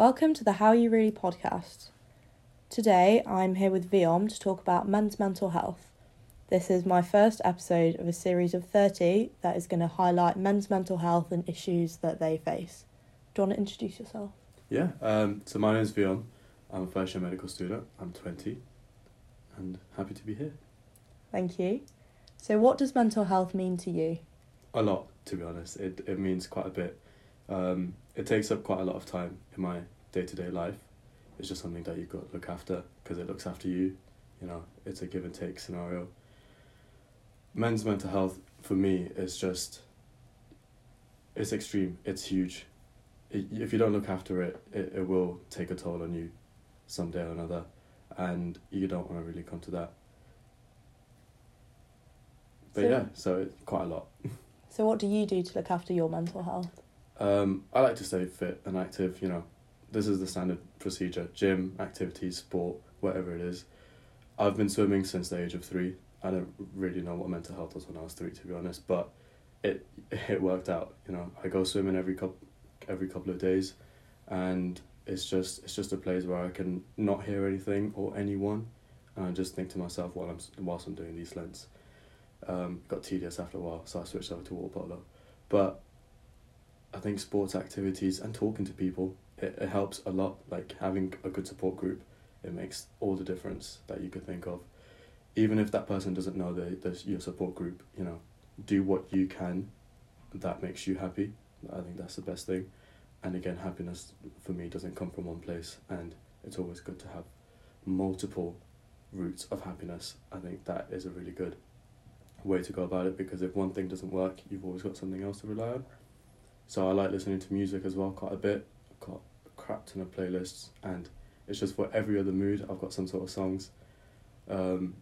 Welcome to the How You Really podcast. Today I'm here with Viom to talk about men's mental health. This is my first episode of a series of 30 that is going to highlight men's mental health and issues that they face. Do you want to introduce yourself? Yeah, um, so my name is Viom. I'm a first year medical student. I'm 20 and happy to be here. Thank you. So, what does mental health mean to you? A lot, to be honest. It, it means quite a bit. Um, it takes up quite a lot of time in my day to day life. It's just something that you've got to look after because it looks after you. You know, it's a give and take scenario. Men's mental health for me is just, it's extreme, it's huge. It, if you don't look after it, it, it will take a toll on you someday or another, and you don't want to really come to that. But So- yeah, so it's quite a lot. So, what do you do to look after your mental health? Um, I like to stay fit and active. You know, this is the standard procedure: gym, activities, sport, whatever it is. I've been swimming since the age of three. I don't really know what mental health was when I was three, to be honest, but it it worked out. You know, I go swimming every couple every couple of days, and it's just it's just a place where I can not hear anything or anyone, and I just think to myself while I'm whilst I'm doing these lengths. Um, got tedious after a while, so I switched over to water polo, but I think sports activities and talking to people it, it helps a lot. Like having a good support group, it makes all the difference that you could think of. Even if that person doesn't know the, the your support group, you know, do what you can that makes you happy. I think that's the best thing. And again, happiness for me doesn't come from one place, and it's always good to have multiple routes of happiness. I think that is a really good way to go about it because if one thing doesn't work, you've always got something else to rely on. So I like listening to music as well quite a bit. I've got a crap ton of playlists and it's just for every other mood I've got some sort of songs. Um,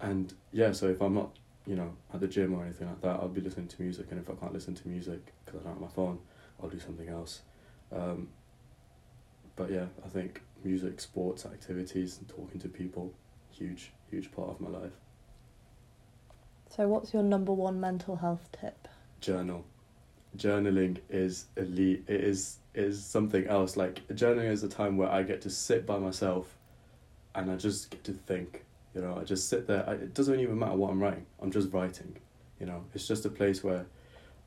and yeah, so if I'm not, you know, at the gym or anything like that, I'll be listening to music and if I can't listen to music because I don't have my phone, I'll do something else. Um, but yeah, I think music, sports, activities and talking to people, huge, huge part of my life. So, what's your number one mental health tip? journal. Journaling is elite. It is is something else. Like journaling is a time where I get to sit by myself, and I just get to think. You know, I just sit there. I, it doesn't even matter what I'm writing. I'm just writing. You know, it's just a place where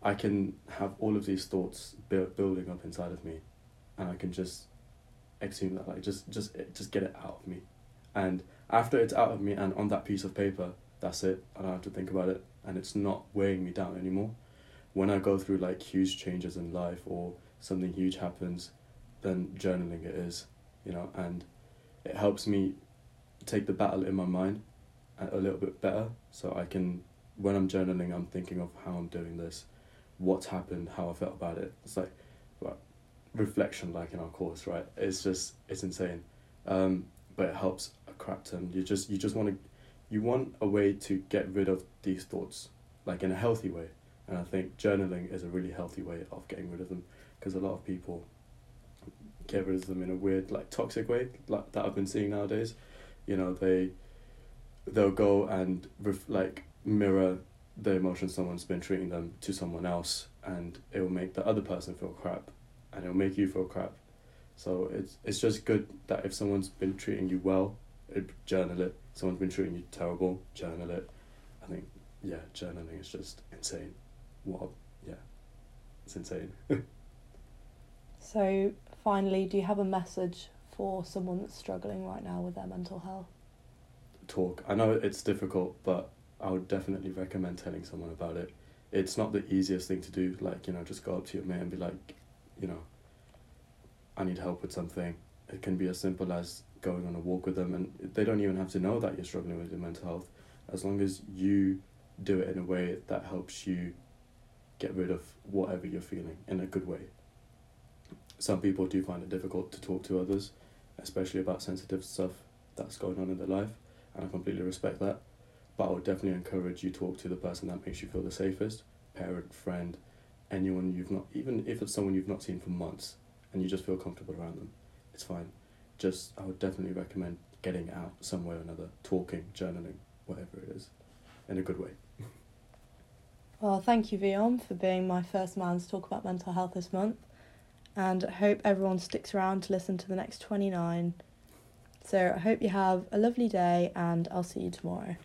I can have all of these thoughts build, building up inside of me, and I can just exhume that. Like just just just get it out of me, and after it's out of me and on that piece of paper, that's it. I don't have to think about it, and it's not weighing me down anymore when I go through like huge changes in life or something huge happens, then journaling it is, you know, and it helps me take the battle in my mind a little bit better. So I can, when I'm journaling, I'm thinking of how I'm doing this, what's happened, how I felt about it. It's like, like reflection, like in our course, right? It's just, it's insane, um, but it helps a crap ton. You just, you just want to, you want a way to get rid of these thoughts, like in a healthy way. And I think journaling is a really healthy way of getting rid of them because a lot of people get rid of them in a weird, like toxic way, like that I've been seeing nowadays. You know, they they'll go and ref- like mirror the emotions someone's been treating them to someone else, and it will make the other person feel crap, and it will make you feel crap. So it's it's just good that if someone's been treating you well, journal it. Someone's been treating you terrible, journal it. I think yeah, journaling is just insane. What? a- Yeah, it's insane. So, finally, do you have a message for someone that's struggling right now with their mental health? Talk. I know it's difficult, but I would definitely recommend telling someone about it. It's not the easiest thing to do. Like you know, just go up to your mate and be like, you know, I need help with something. It can be as simple as going on a walk with them, and they don't even have to know that you're struggling with your mental health. As long as you do it in a way that helps you get rid of whatever you're feeling in a good way. Some people do find it difficult to talk to others, especially about sensitive stuff that's going on in their life, and I completely respect that. But I would definitely encourage you to talk to the person that makes you feel the safest parent, friend, anyone you've not, even if it's someone you've not seen for months and you just feel comfortable around them, it's fine. Just, I would definitely recommend getting out some way or another, talking, journaling, whatever it is, in a good way. Well, thank you, Viom, for being my first man to talk about mental health this month. and I hope everyone sticks around to listen to the next 29. So I hope you have a lovely day, and I'll see you tomorrow.